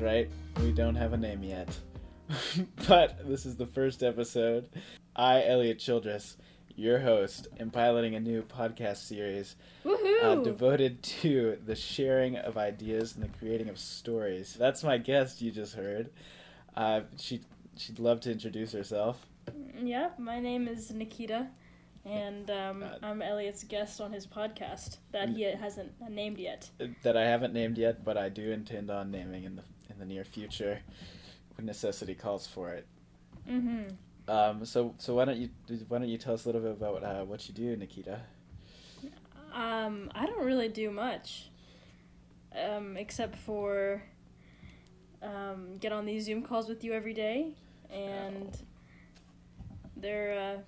That's right. We don't have a name yet. but this is the first episode. I, Elliot Childress, your host, am piloting a new podcast series uh, devoted to the sharing of ideas and the creating of stories. That's my guest you just heard. Uh, she, she'd love to introduce herself. yeah, my name is Nikita, and um, Uh, I'm Elliot's guest on his podcast that he hasn't named yet. that I haven't named yet, but I do intend on naming in the the near future when necessity calls for it. Mm-hmm. Um, so so why don't you why don't you tell us a little bit about uh, what you do, Nikita? Um, I don't really do much, um, except for um, get on these Zoom calls with you every day, and they're uh,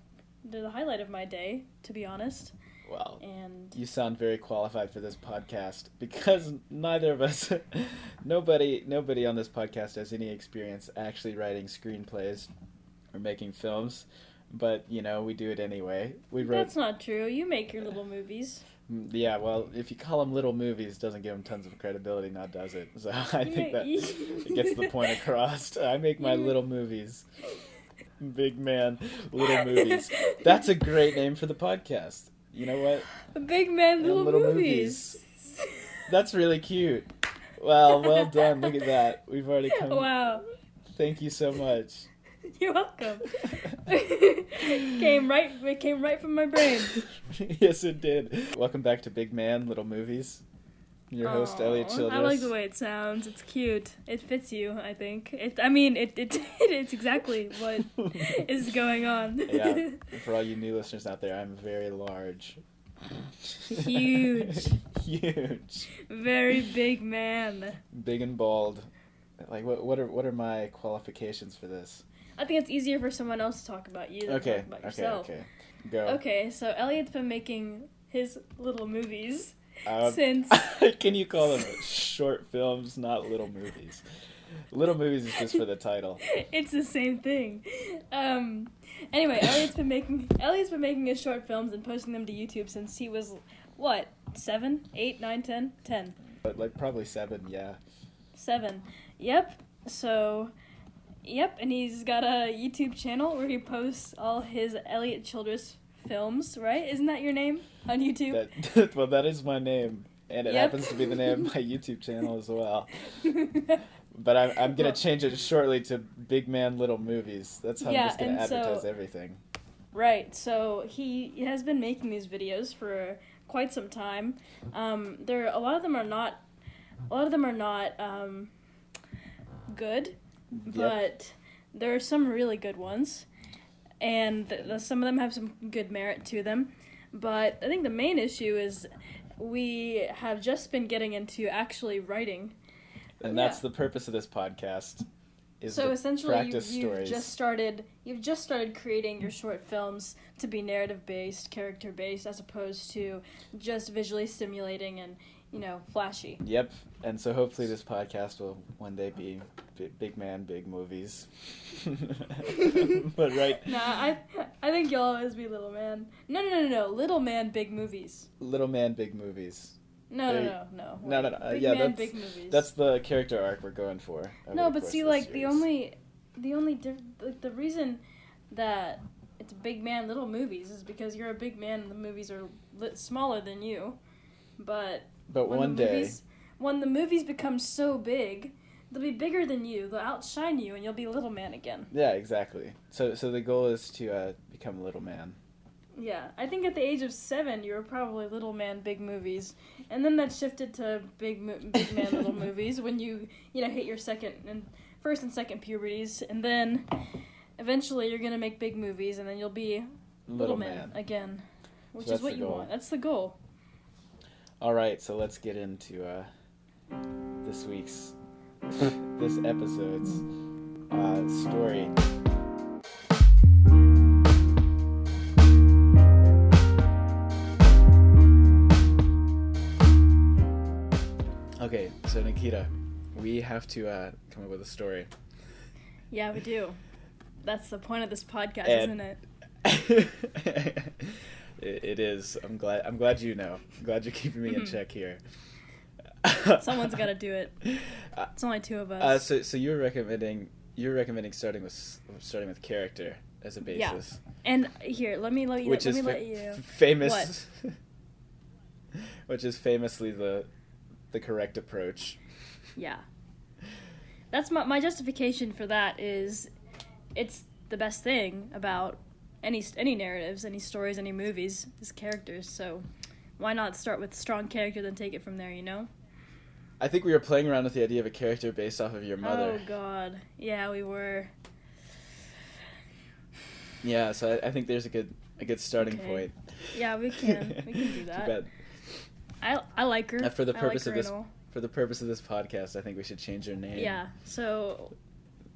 they're the highlight of my day, to be honest. Well, And you sound very qualified for this podcast because neither of us, nobody nobody on this podcast has any experience actually writing screenplays or making films. But you know we do it anyway. We wrote that's not true. You make your little movies. Mm, Yeah, well, if you call them little movies, doesn't give them tons of credibility, now does it? So I think that it gets the point across. I make my little movies. Big man, little movies. That's a great name for the podcast. You know what? A big man, little, little movies. That's really cute. Well, well done. Look at that. We've already come. Wow, Thank you so much. you're welcome. came right, it came right from my brain. yes, it did. Welcome back to Big Man, Little Movies. Your host, Elliot Childress. I like the way it sounds. It's cute. It fits you. I think. It. I mean, it. It. It's exactly what is going on. yeah, for all you new listeners out there, I'm very large. Huge. Huge. Very big man. Big and bald. Like what what are what are my qualifications for this? I think it's easier for someone else to talk about you than Okay. talk about Okay, yourself. okay. Go. Okay, so Elliot's been making his little movies Um, since. can you call them short films, not little movies? Little movies is just for the title. it's the same thing. Um, anyway, Elliot's been making Elliot's been making his short films and posting them to YouTube since he was what seven, eight, nine, ten, ten, But like probably seven, yeah. seven. Yep. So, yep, and he's got a YouTube channel where he posts all his Elliot Childress films. Right? Isn't that your name on YouTube? That well, that is my name, and it Yep. happens to be the name of my YouTube channel as well. But I'm I'm gonna Well- change it shortly to Big Man Little Movies. That's how Yeah, I'm just gonna and so- advertise everything. Right. So he has been making these videos for quite some time. Um, there, a lot of them are not, a lot of them are not um, good, but there are some really good ones, and th- th- some of them have some good merit to them. But I think the main issue is we have just been getting into actually writing. And that's Yeah. the purpose of this podcast. Is so essentially, you've, you've stories. just started. You've just started creating your short films to be narrative based, character based, as opposed to just visually stimulating and you know flashy. Yep, and so hopefully this podcast will one day be bi- Big Man, Big Movies. but right, Nah, I I think you'll always be little man. No, no, no, no, no. Little man, big movies. Little Man, Big Movies. No, no, There- no, no. No, no, no, uh, Big yeah, man, that's- big movies. That's the character arc we're going for. no, but see, like the only, the only diff- like the reason that it's big man little movies is because you're a big man and the movies are lit smaller than you, but But one day, movies, when the movies become so big, they'll be bigger than you. They'll outshine you, and you'll be little man again. yeah, exactly. So, so the goal is to uh, become a little man. Yeah, I think at the age of seven, you were probably little man, big movies, and then that shifted to big, mo- big man, little movies when you, you know, hit your second and first and second puberties, and then eventually you're gonna make big movies, and then you'll be Little, little, man. man. again, which that's is what you goal. want. That's the goal. All right, so let's get into uh, this week's, this episode's uh, story. Okay, so Nikita, we have to uh, come up with a story. Yeah, we do. That's the point of this podcast, And- isn't it? it, it is. I'm glad. I'm glad you know. I'm glad you're keeping me in Mhm. check here. Someone's got to do it. It's only two of us. Uh, so, so you're recommending you're recommending starting with starting with character as a basis. Yeah. and here, let me let you. which let is me fa- let you. famous, which is famously the the correct approach. Yeah. That's my my justification for that is, it's the best thing about any any narratives, any stories, any movies is characters. So, why not start with strong character, then take it from there? You know. I think we were playing around with the idea of a character based off of your mother. Oh God. Yeah, we were. Yeah, so I, I think there's a good a good starting Okay. point. Yeah, we can. We can do Too that. bad. I I like her. Uh, for the purpose like of this for the purpose of this podcast, I think we should change her name. Yeah. So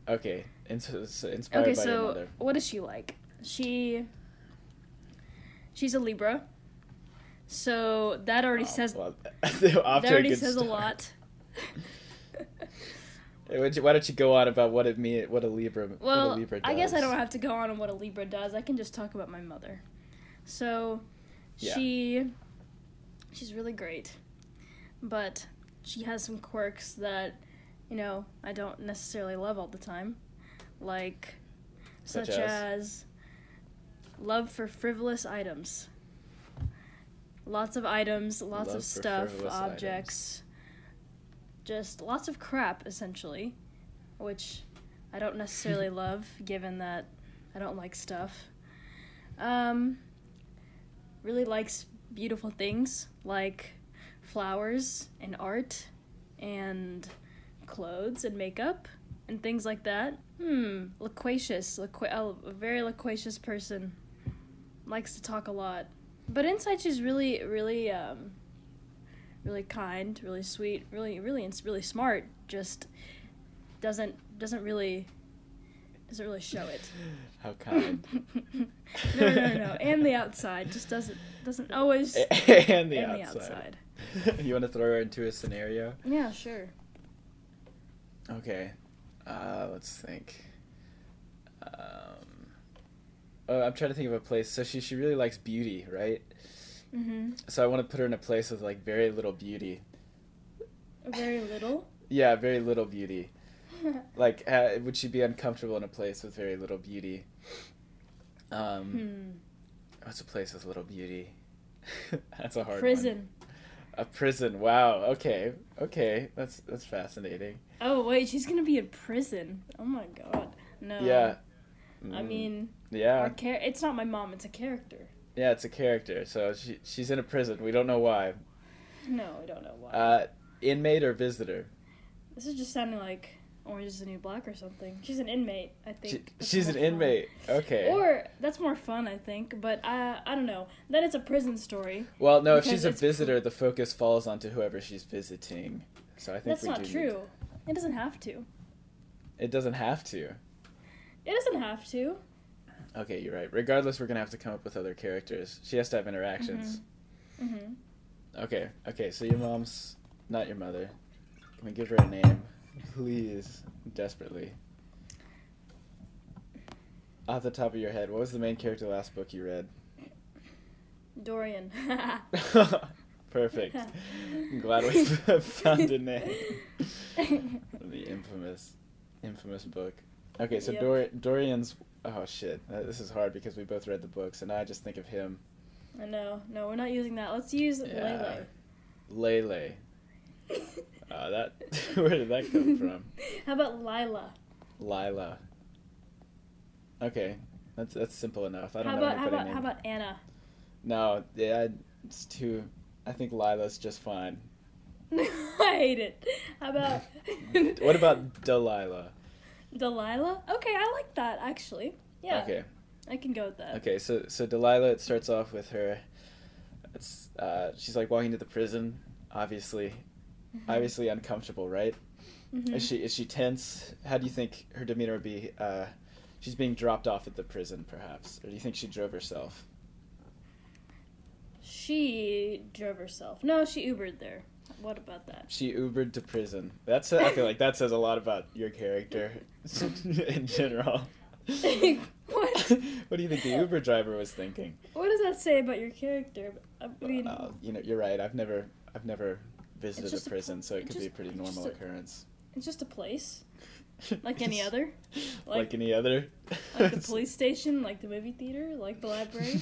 Okay. Inspired okay. by your So mother. what is she like? She. She's a Libra. So that already Oh, says well, that already says a lot. Hey, why don't you- Why don't you go on about what it mean, what a Libra, what a Well, Libra does? I guess I don't have to go on on what a Libra does. I can just talk about my mother. So, Yeah. she, she's really great, but she has some quirks that, you know, I don't necessarily love all the time, like Such such, as? as love for frivolous items. Lots of items, lots Love of stuff, objects. Just lots of crap, essentially. Which I don't necessarily love, given that I don't like stuff. Um, really likes beautiful things like flowers and art and clothes and makeup and things like that. Hmm, loquacious, loqu- oh, a very loquacious person. Likes to talk a lot. But inside she's really, really, um, really kind, really sweet, really, really, really smart. Just doesn't doesn't really doesn't really show it. How kind. no, no, no, no. And the outside just doesn't doesn't always. and the and outside. the outside. you want to throw her into a scenario? Yeah, sure. Okay. Uh, let's think. Um, oh, I'm trying to think of a place. So she she really likes beauty, right? Mm-hmm. So I want to put her in a place with like very little beauty. Very little. Yeah, very little beauty. Like, uh, would she be uncomfortable in a place with very little beauty? Um, hmm. what's a place with little beauty? that's a hard one. Prison. A prison. Wow. Okay. Okay. That's that's fascinating. Oh wait, she's gonna be in prison. Oh my god. No. Yeah. I Mm, mean, Yeah. char- it's not my mom. It's a character. Yeah. It's a character. So she she's in a prison. We don't know why. No, I don't know why. Uh, inmate or visitor? this is just sounding like Orange is the New Black or something. She's an inmate, I think. She, she's an fun. inmate. Okay. Or that's more fun, I think. But I, I don't know. Then it's a prison story. well, no. If she's a visitor, the focus falls onto whoever she's visiting. So I think That's not true. need- It doesn't have to. it doesn't have to. It doesn't have to. Okay, you're right. Regardless, we're gonna have to come up with other characters. She has to have interactions. Mm-hmm. Okay, okay. So your mom's not your mother. Can we give her a name, please, desperately? Off the top of your head, what was the main character last book you read? Dorian. Perfect. I'm glad we found a name. the infamous, infamous book. Okay, so Yep. Dor- Dorian's. Oh shit, Uh, this is hard because we both read the books, and I just think of him. I know. No, we're not using that. Let's use Yeah. Lele. Lele. Uh, that. Where did that come from? How about Lila? Lila. Okay, that's that's simple enough. I don't How know about how about how about Anna? No, yeah, it's too. I think Lila's just fine. I hate it. How about What about Delilah? Delilah? Okay, I like that actually. Yeah, Okay. I can go with that. Okay, so so Delilah. It starts off with her. It's uh, she's like walking to the prison. Obviously, Mhm. obviously uncomfortable, right? Mhm. Is she is she tense? How do you think her demeanor would be? Uh, she's being dropped off at the prison, perhaps, or do you think she drove herself? She drove herself. No, she Ubered there. What about that? She Ubered to prison. That's I feel like that says a lot about your character in general. what? what do you think the Uber driver was thinking? What does that say about your character? I mean, Uh, you know, you're right. I've never, I've never visited a prison, a pl- so it could just, be a pretty normal a, occurrence. It's just a place, like any other. Like, like any other. like the police station, like the movie theater, like the library.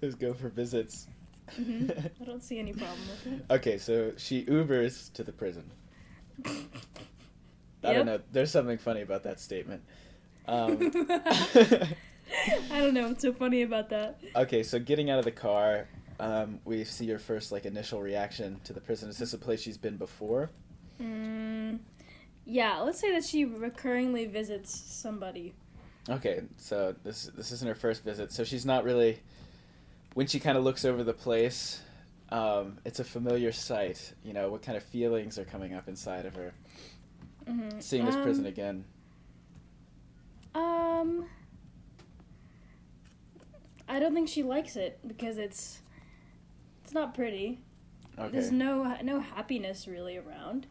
Just go for visits. Mm-hmm. I don't see any problem with it. Okay, so she Ubers to the prison. I yep. don't know. There's something funny about that statement. Um, I don't know what's so funny about that. Okay, so getting out of the car, um, we see your first like initial reaction to the prison. Is this a place she's been before? Mm, yeah, let's say that she recurringly visits somebody. Okay, so this this isn't her first visit, so she's not really. When she kind of looks over the place, um, it's a familiar sight. You know, what kind of feelings are coming up inside of her? Mm-hmm. Seeing this um, prison again. Um, I don't think she likes it because it's it's not pretty. Okay. There's no no happiness really around.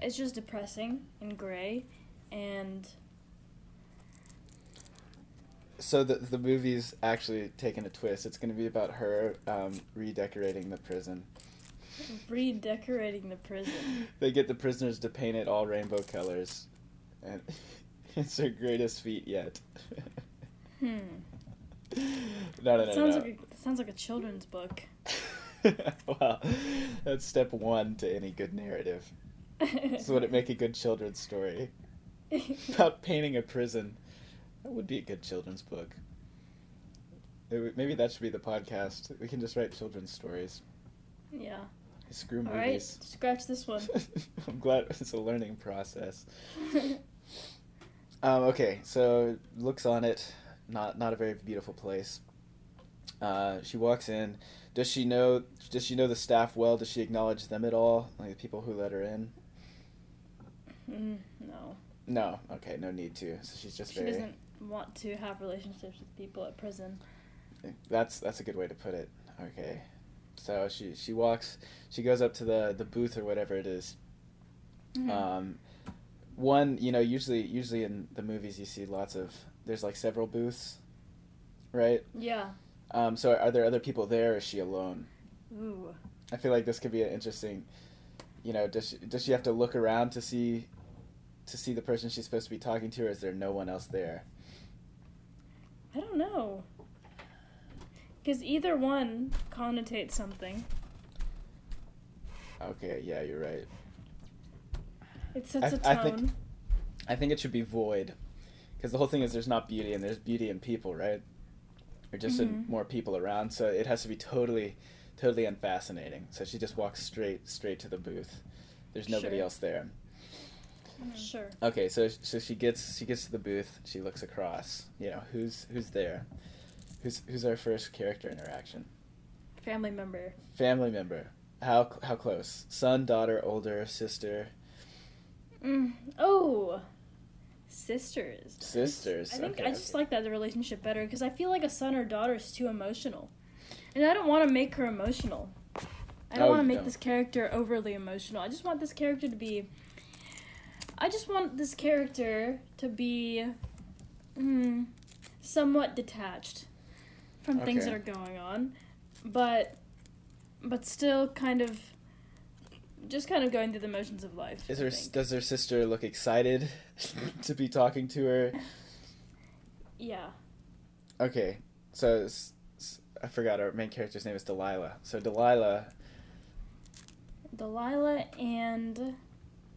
It's just depressing and gray, and. So the the movie's actually taking a twist. It's going to be about her um, redecorating the prison. Redecorating the prison. they get the prisoners to paint it all rainbow colors, and it's her greatest feat yet. hmm. No, no, no. Sounds no. like a, sounds like a children's book. well, that's step one to any good narrative. so would it make a good children's story about painting a prison? That would be a good children's book. Maybe that should be the podcast. We can just write children's stories. Yeah. Screw movies. All right, scratch this one. I'm glad it's a learning process. um, okay, so looks on it not not a very beautiful place. Uh, she walks in. Does she know? Does she know the staff well? Does she acknowledge them at all? Like the people who let her in? Mm, no. No. Okay. No need to. So she's just she very. She doesn't want to have relationships with people at prison. That's that's a good way to put it. Okay. So she she walks. She goes up to the the booth or whatever it is. Mm-hmm. Um, one you know usually usually in the movies you see lots of there's like several booths, right? Yeah. Um, so are there other people there? Or is she alone? Ooh. I feel like this could be an interesting. You know, does she, does she have to look around to see, to see the person she's supposed to be talking to, or is there no one else there? I don't know. Because either one connotates something. Okay, yeah, you're right. It sets I, a tone. I think, I think it should be void because the whole thing is there's not beauty and there's beauty in people, right? Or just mm-hmm. in more people around, so it has to be totally, totally unfascinating. So she just walks straight, straight to the booth. There's nobody sure. else there. Mm-hmm. Sure. Okay, so so she gets she gets to the booth. She looks across. You know who's who's there. Who's who's our first character interaction? Family member. Family member. How how close? Son, daughter, older, sister. Mm. Oh, sisters. Sisters. I think okay, I just like that the relationship better because I feel like a son or daughter is too emotional, and I don't want to make her emotional. I don't oh, want to make no. this character overly emotional. I just want this character to be. I just want this character to be, mm, somewhat detached from okay. things that are going on, but, but still kind of just kind of going through the motions of life. Is her does her sister look excited to be talking to her? Yeah. Okay, so I forgot our main character's name is Delilah. So Delilah. Delilah and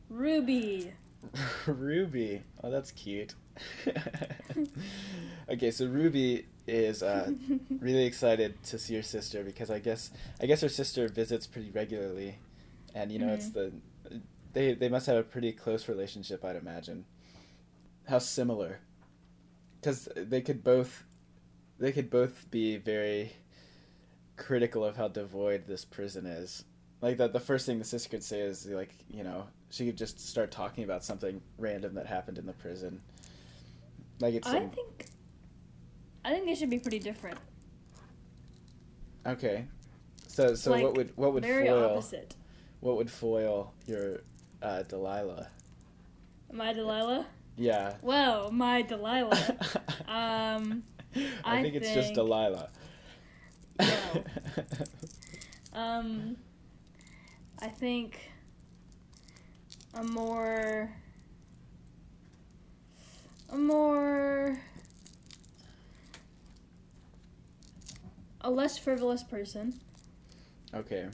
Ruby. Ruby. Oh, that's cute. okay, so Ruby is uh, really excited to see her sister because I guess I guess her sister visits pretty regularly and you know mm-hmm. it's the they they must have a pretty close relationship, I'd imagine. How similar? Because they could both they could both be very critical of how devoid this prison is. Like that, the first thing the sister could say is like, you know, she could just start talking about something random that happened in the prison. Like it's. I think. I think they should be pretty different. Okay, so so like, what would what would very foil? opposite what would foil your uh, Delilah? My Delilah? Yeah. Well, my Delilah. um, I, I think it's just Delilah. No. um, I think a more a more a less frivolous person. Okay.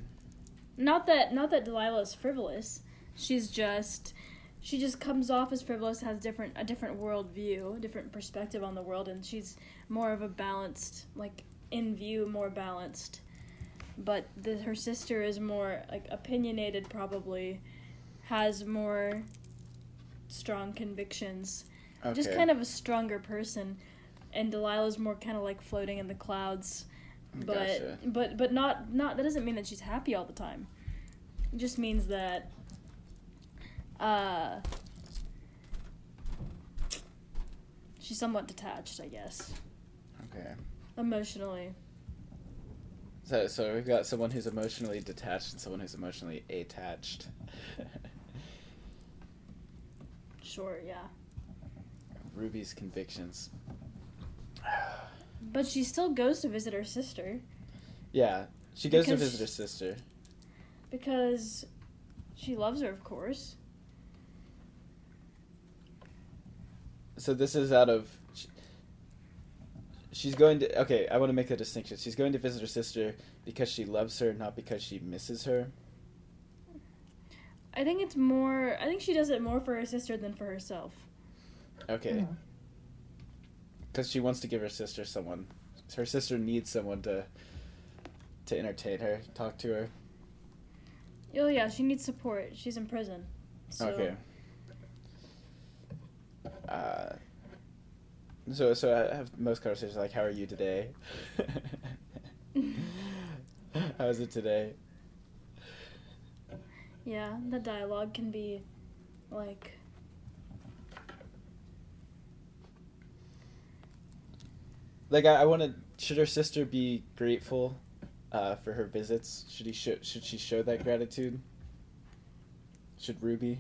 Not that not that Delilah is frivolous. She's just she just comes off as frivolous, has different a different world view, a different perspective on the world, and she's more of a balanced, like in view, more balanced. But the, her sister is more like opinionated, probably, has more strong convictions, Okay. just kind of a stronger person. And Delilah's more kind of like floating in the clouds, but Gotcha. but but not not that doesn't mean that she's happy all the time. It just means that uh she's somewhat detached, I guess, Okay. emotionally. So, so we've got someone who's emotionally detached and someone who's emotionally attached. Sure, yeah. Ruby's convictions. But she still goes to visit her sister Yeah, she goes to visit her sister. because she loves her, of course. So this is out of. sh- She's going to. Okay, I want to make a distinction. She's going to visit her sister because she loves her, not because she misses her. I think it's more. I think she does it more for her sister than for herself. Okay. Because she wants to give her sister someone. Her sister needs someone to. to entertain her, talk to her. Oh yeah, she needs support. She's in prison. So, Okay. Uh, so so I have most conversations like, "How are you today?" How is it today? Yeah, the dialogue can be like Like I, I want to. Should her sister be grateful uh, for her visits? Should he show, Should she show that gratitude? Should Ruby?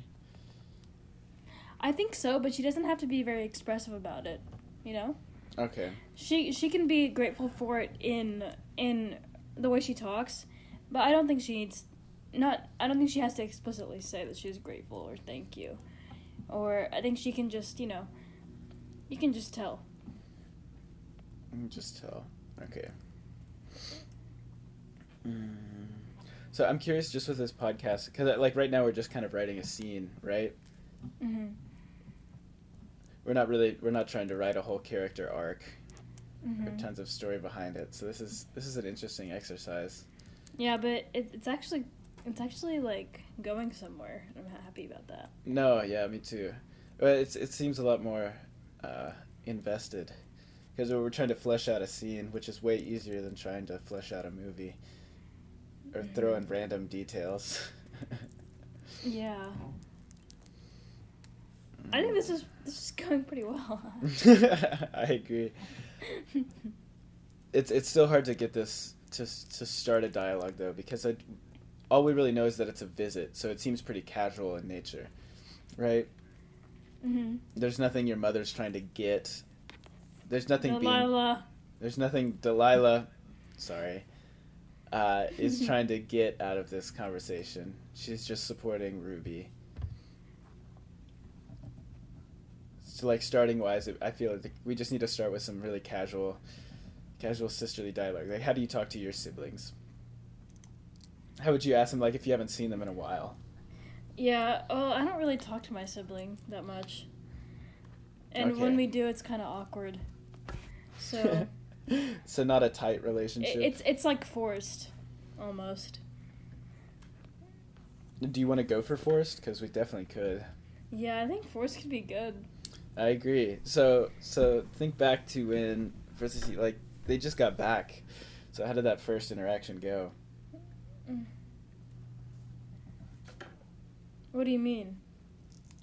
I think so, but she doesn't have to be very expressive about it. You know, Okay. she she can be grateful for it in in the way she talks, but I don't think she needs not. I don't think she has to explicitly say that she's grateful or thank you, or I think she can just you know, you can just tell. Just tell. Okay. Mm. So I'm curious, just with this podcast, because like right now we're just kind of writing a scene, right? hmm We're not really we're not trying to write a whole character arc hmm or tons of story behind it. So this is this is an interesting exercise. Yeah, but it, it's actually it's actually like going somewhere. I'm happy about that. No, yeah, me too. But it's it seems a lot more uh, invested because we're trying to flesh out a scene, which is way easier than trying to flesh out a movie or throw in random details. Yeah. I think this is this is going pretty well. I agree. It's it's still hard to get this to to start a dialogue though because I, all we really know is that it's a visit, so it seems pretty casual in nature, right? hmm There's nothing your mother's trying to get. There's nothing being Delilah. There's nothing Delilah, sorry, uh, is trying to get out of this conversation. She's just supporting Ruby. So, like starting wise, I feel like we just need to start with some really casual, casual sisterly dialogue. Like, how do you talk to your siblings? How would you ask them, like, if you haven't seen them in a while? Yeah. Well, I don't really talk to my sibling that much, and when we do, it's kind of awkward. So so not a tight it, relationship. it's it's like forced, almost. Do you want to go for Forrest? Because we definitely could. Yeah, I think forced could be good. I agree. So so think back to when versus like they just got back. So how did that first interaction go? What do you mean?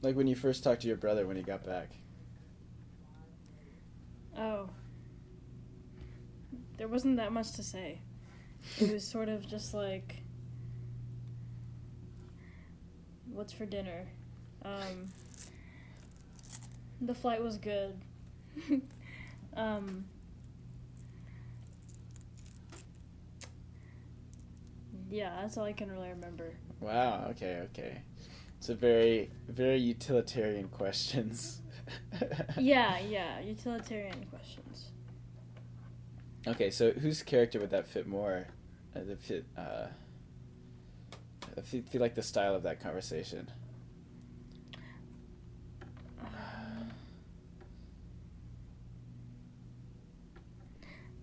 Like when you first talked to your brother when he got back. Oh. There wasn't that much to say. It was sort of just like, what's for dinner? Um, the flight was good. um, yeah, that's all I can really remember. Wow. Okay. Okay. It's a very very utilitarian questions. yeah. Yeah. Utilitarian questions. Okay. So whose character would that fit more? Uh, that fit. Uh, I feel, feel like the style of that conversation.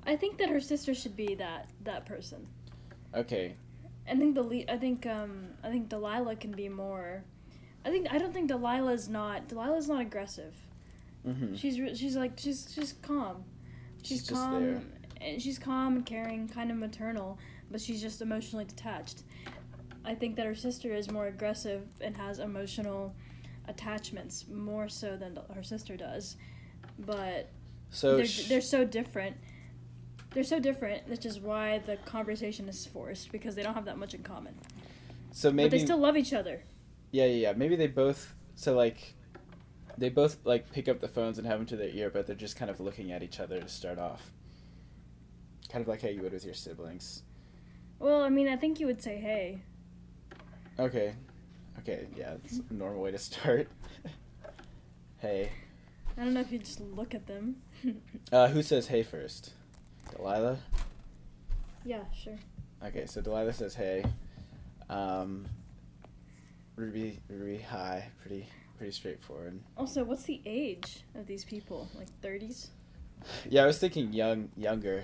I think that her sister should be that that person. Okay. I think the le- I think um I think Delilah can be more. I think I don't think Delilah's not Delilah's not aggressive. Mm-hmm. She's re- she's like she's she's calm. She's, She's calm and she's calm and caring, kind of maternal, but she's just emotionally detached. I think that her sister is more aggressive and has emotional attachments more so than her sister does. But So they're, sh- they're so different. They're so different, which is why the conversation is forced because they don't have that much in common. so maybe but they still love each other. Yeah, yeah, yeah. Maybe they both. So like, they both like pick up the phones and have them to their ear, but they're just kind of looking at each other to start off. Kind of like how you would with your siblings. Well, I mean, I think you would say, "Hey." Okay, okay, yeah, it's a normal way to start. hey, I don't know if you just look at them. uh, who says hey first? Delilah. yeah, sure. Okay, so Delilah says hey. Um, Ruby, Ruby, hi. Pretty, pretty straightforward. Also, what's the age of these people? Like 30s? Yeah, I was thinking young, younger,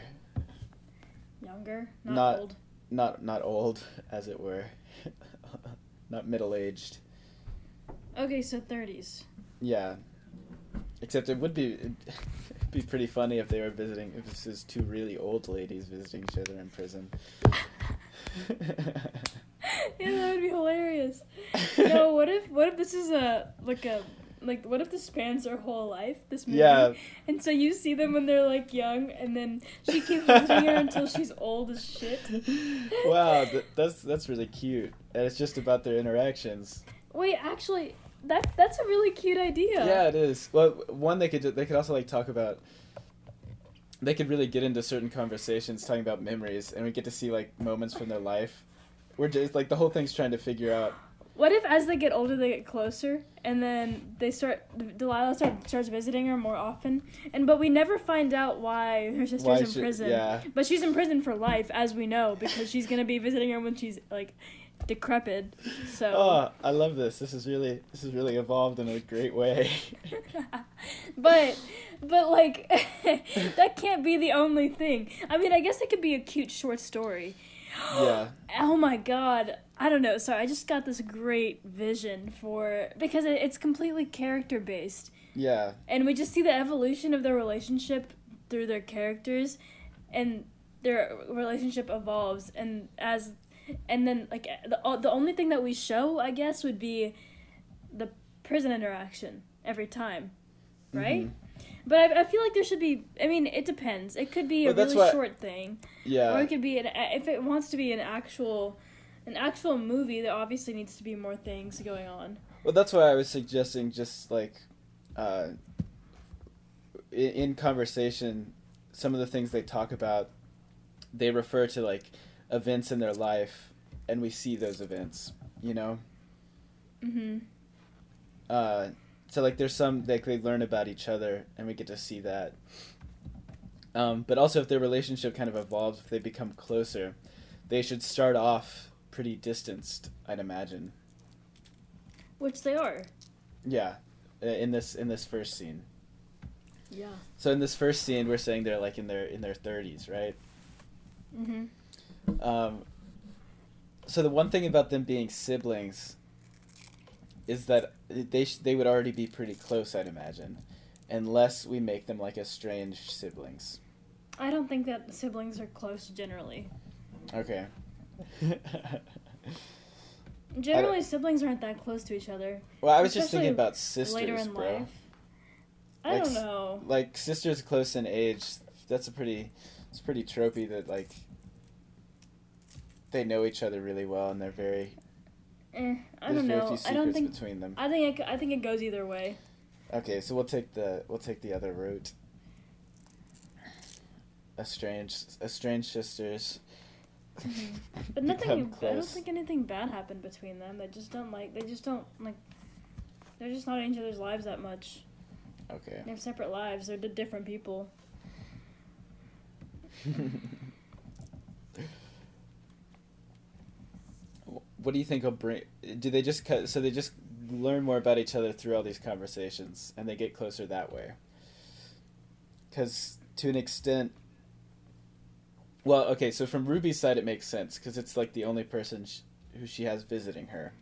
Younger? Not, Not- old? not not old, as it were, not middle aged. Okay, so 30s. Yeah. Except it would be be pretty funny if they were visiting if this is two really old ladies visiting each other in prison. yeah, that would be hilarious. No, what if what if this is a like a like what if this spans their whole life? This movie, Yeah. and so you see them when they're like young, and then she keeps visiting her until she's old as shit. wow, th- that's that's really cute. And it's just about their interactions. Wait, actually, that that's a really cute idea. Yeah, it is. Well, one they could they could also like talk about. They could really get into certain conversations talking about memories, and we get to see like moments from their life. We're just like the whole thing's trying to figure out. What if as they get older they get closer and then they start Delilah start, starts visiting her more often and but we never find out why her sister's Why in she- prison. yeah. But she's in prison for life as we know because she's going to be visiting her when she's like decrepit. So Oh, I love this. This is really this is really evolved in a great way. but but like that can't be the only thing. I mean, I guess it could be a cute short story. Yeah. Oh my god. I don't know. Sorry, I just got this great vision for because it, it's completely character based. yeah. and we just see the evolution of their relationship through their characters and their relationship evolves and as and then like the, the only thing that we show i guess would be the prison interaction every time right Mhm. but I, I feel like there should be i mean it depends it could be Well, a really why- short thing Yeah. or it could be an if it wants to be an actual an actual movie there obviously needs to be more things going on Well, that's why I was suggesting just like uh, in, in conversation, some of the things they talk about, they refer to like events in their life, and we see those events. You know, mm-hmm uh, so like there's some like they learn about each other, and we get to see that. Um, but also, if their relationship kind of evolves, if they become closer, they should start off pretty distanced. I'd imagine. which they are Yeah, uh, in this in this first scene. yeah So in this first scene, we're saying they're like in their in their thirties, right? mm-hmm Um, so the one thing about them being siblings is that they sh- they would already be pretty close, I'd imagine, unless we make them like estranged siblings. I don't think that siblings are close generally. Okay. Generally, siblings aren't that close to each other. well, I was just thinking about sisters, later in bro. life. I Like don't know. Like sisters close in age. That's a pretty. It's pretty tropey that like. They know each other really well, and they're very. Eh, I don't know. few I don't think. between them. I think it, I think it goes either way. Okay, so we'll take the we'll take the other route. Estranged estranged sisters. Mm-hmm. But nothing. I don't think anything bad happened between them. They just don't like. They just don't like. They're just not in each other's lives that much. Okay. They have separate lives. They're different people. what do you think will bring? Do they just cut? So they just learn more about each other through all these conversations, and they get closer that way. Because to an extent, well, okay, so from Ruby's side, it makes sense because it's like the only person sh- who she has visiting her.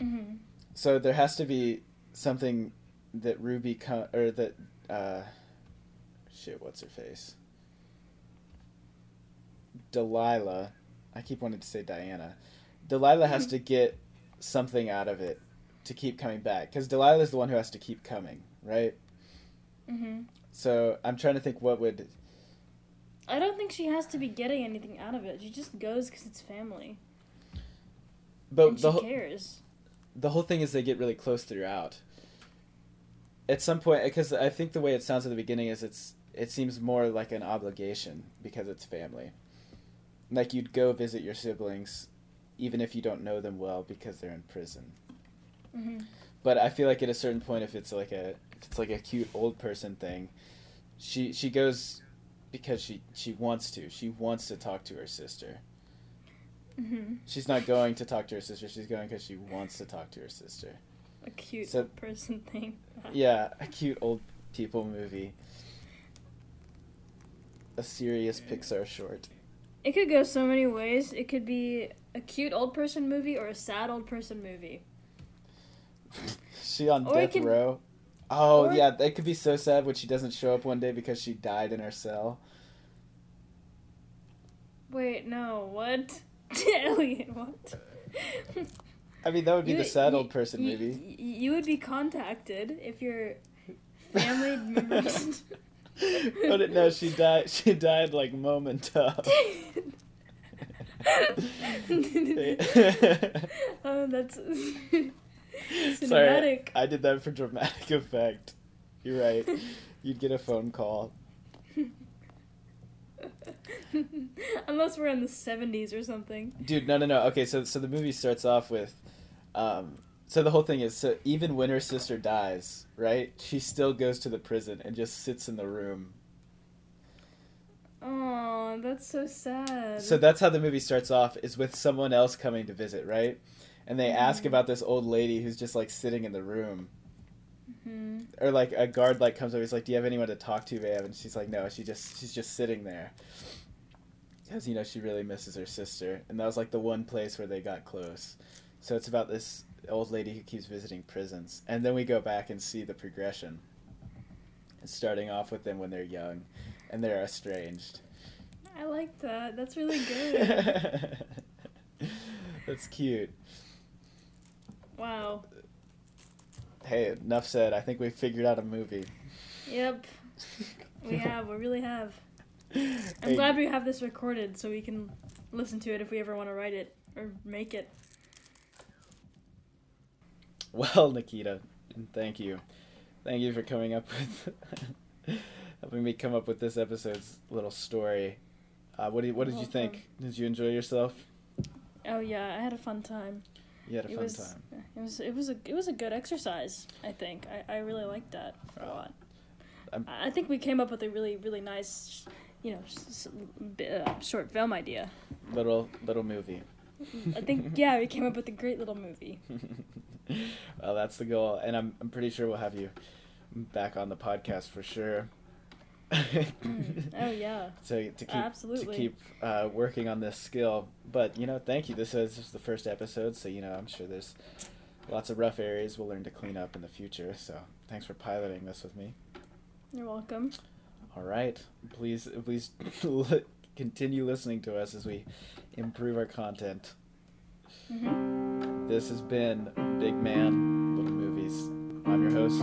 Mm-hmm. So there has to be something that Ruby con- or that uh, shit. What's her face? Delilah. I keep wanting to say Diana. Delilah has to get something out of it to keep coming back because Delilah is the one who has to keep coming, right? Mm-hmm. So I'm trying to think what would. I don't think she has to be getting anything out of it. She just goes because it's family. But and the she whole cares. the whole thing is they get really close throughout. At some point, because I think the way it sounds at the beginning is it's it seems more like an obligation because it's family. Like you'd go visit your siblings, even if you don't know them well because they're in prison. Mm-hmm. But I feel like at a certain point, if it's like a if it's like a cute old person thing, she she goes because she she wants to. She wants to talk to her sister. Mm-hmm. She's not going to talk to her sister. She's going because she wants to talk to her sister. A cute So- person thing. Yeah, a cute old people movie. A serious Pixar short. It could go so many ways. It could be a cute old person movie or a sad old person movie. she on Or death could- row. Oh or- yeah, that could be so sad when she doesn't show up one day because she died in her cell. Wait, no, what? Elliot, what? I mean, that would be You- the sad you- old person you- movie. You would be contacted if your family members. but it, no, she died. She died like momento. oh, that's Sorry, cinematic. I did that for dramatic effect. You're right. You'd get a phone call. Unless we're in the seventies or something. Dude, no, no, no. Okay, so so the movie starts off with, um, so the whole thing is so even when her sister dies, right? She still goes to the prison and just sits in the room. Oh, that's so sad. So that's how the movie starts off is with someone else coming to visit, right? And they ask Mhm. about this old lady who's just like sitting in the room. Mhm. Or like a guard like comes over, he's like, "Do you have anyone to talk to, babe?" And she's like, "No, she just she's just sitting there." Because you know she really misses her sister, and that was like the one place where they got close. So it's about this old lady who keeps visiting prisons, and then we go back and see the progression. Starting off with them when they're young, and they're estranged. I like that. That's really good. That's cute. wow. Hey, enough said. I think we figured out a movie. Yep. We have. We really have. I'm Hey, glad we have this recorded so we can listen to it if we ever want to write it or make it. Well, Nikita, thank you. Thank you for coming up with helping me come up with this episode's little story. Uh, what do you, what did you think? Did you enjoy yourself? Oh yeah, I had a fun time. You had a it fun was time. it was it was a it was a good exercise. I think I, I really liked that a lot. I'm- I I think we came up with a really really nice, you know, s- s- uh, short film idea. Little little movie. I think yeah, we came up with a great little movie. well, that's the goal, and I'm I'm pretty sure we'll have you back on the podcast for sure. Mm. Oh yeah. So to keep Absolutely. to keep uh, working on this skill, but you know, thank you. This is just the first episode, so you know, I'm sure there's lots of rough areas we'll learn to clean up in the future. So thanks for piloting this with me. You're welcome. All right, please please continue listening to us as we improve our content. hmm This has been Big Man Little Movies. I'm your host,